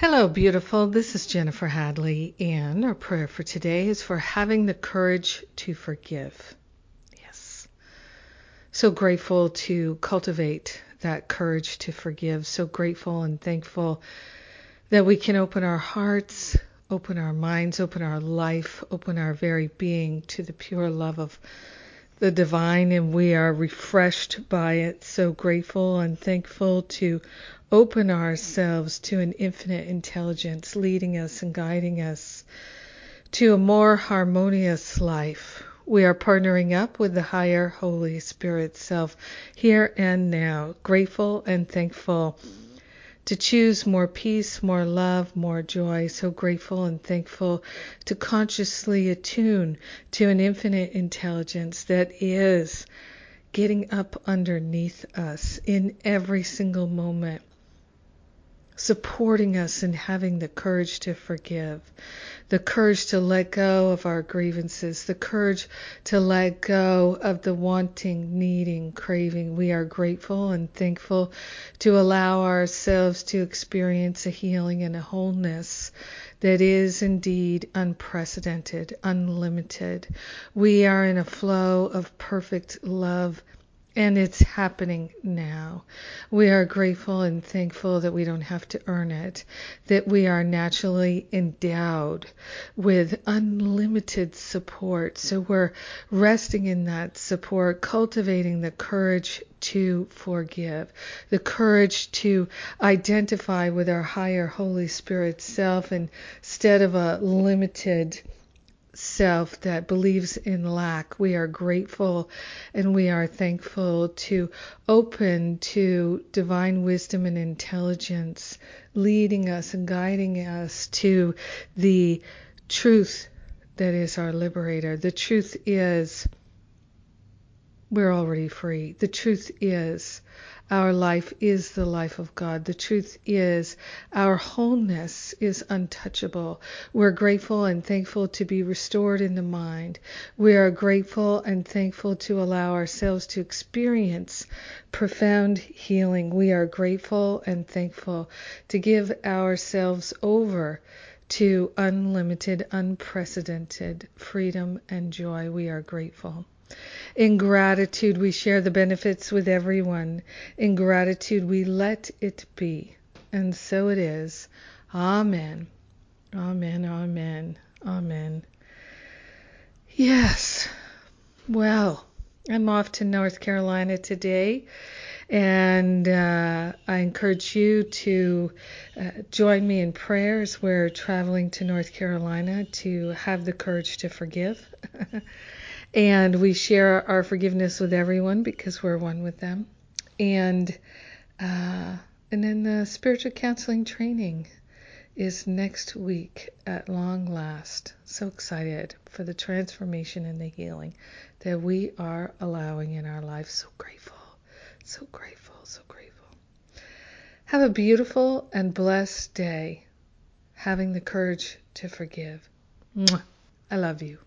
Hello, beautiful. This is Jennifer Hadley, and our prayer for today is for having the courage to forgive. Yes. So grateful to cultivate that courage to forgive. So grateful and thankful that we can open our hearts, open our minds, open our life, open our very being to the pure love of the divine, and we are refreshed by it. So grateful and thankful to open ourselves to an infinite intelligence leading us and guiding us to a more harmonious life. We are partnering up with the higher Holy Spirit self here and now, grateful and thankful to choose more peace, more love, more joy. So grateful and thankful to consciously attune to an infinite intelligence that is getting up underneath us in every single moment supporting us in having the courage to forgive, the courage to let go of our grievances, the courage to let go of the wanting, needing, craving. We are grateful and thankful to allow ourselves to experience a healing and a wholeness that is indeed unprecedented, unlimited. We are in a flow of perfect love and it's happening now. We are grateful and thankful that we don't have to earn it, that we are naturally endowed with unlimited support. So we're resting in that support, cultivating the courage to forgive, the courage to identify with our higher Holy Spirit self instead of a limited self that believes in lack. We are grateful and we are thankful to open to divine wisdom and intelligence, leading us and guiding us to the truth that is our liberator. The truth is we're already free. The truth is our life is the life of God. The truth is our wholeness is untouchable. We're grateful and thankful to be restored in the mind. We are grateful and thankful to allow ourselves to experience profound healing. We are grateful and thankful to give ourselves over to unlimited, unprecedented freedom and joy. We are grateful. In gratitude, we share the benefits with everyone. In gratitude, we let it be. And so it is. Amen. Amen. Amen. Amen. Yes. Well, I'm off to North Carolina today, and uh, I encourage you to uh, join me in prayers. We're traveling to North Carolina to have the courage to forgive. and we share our forgiveness with everyone because we're one with them. And uh, and then the spiritual counseling training is next week at long last. So excited for the transformation and the healing that we are allowing in our life. So grateful, so grateful, so grateful. Have a beautiful and blessed day, having the courage to forgive. Mwah. I love you.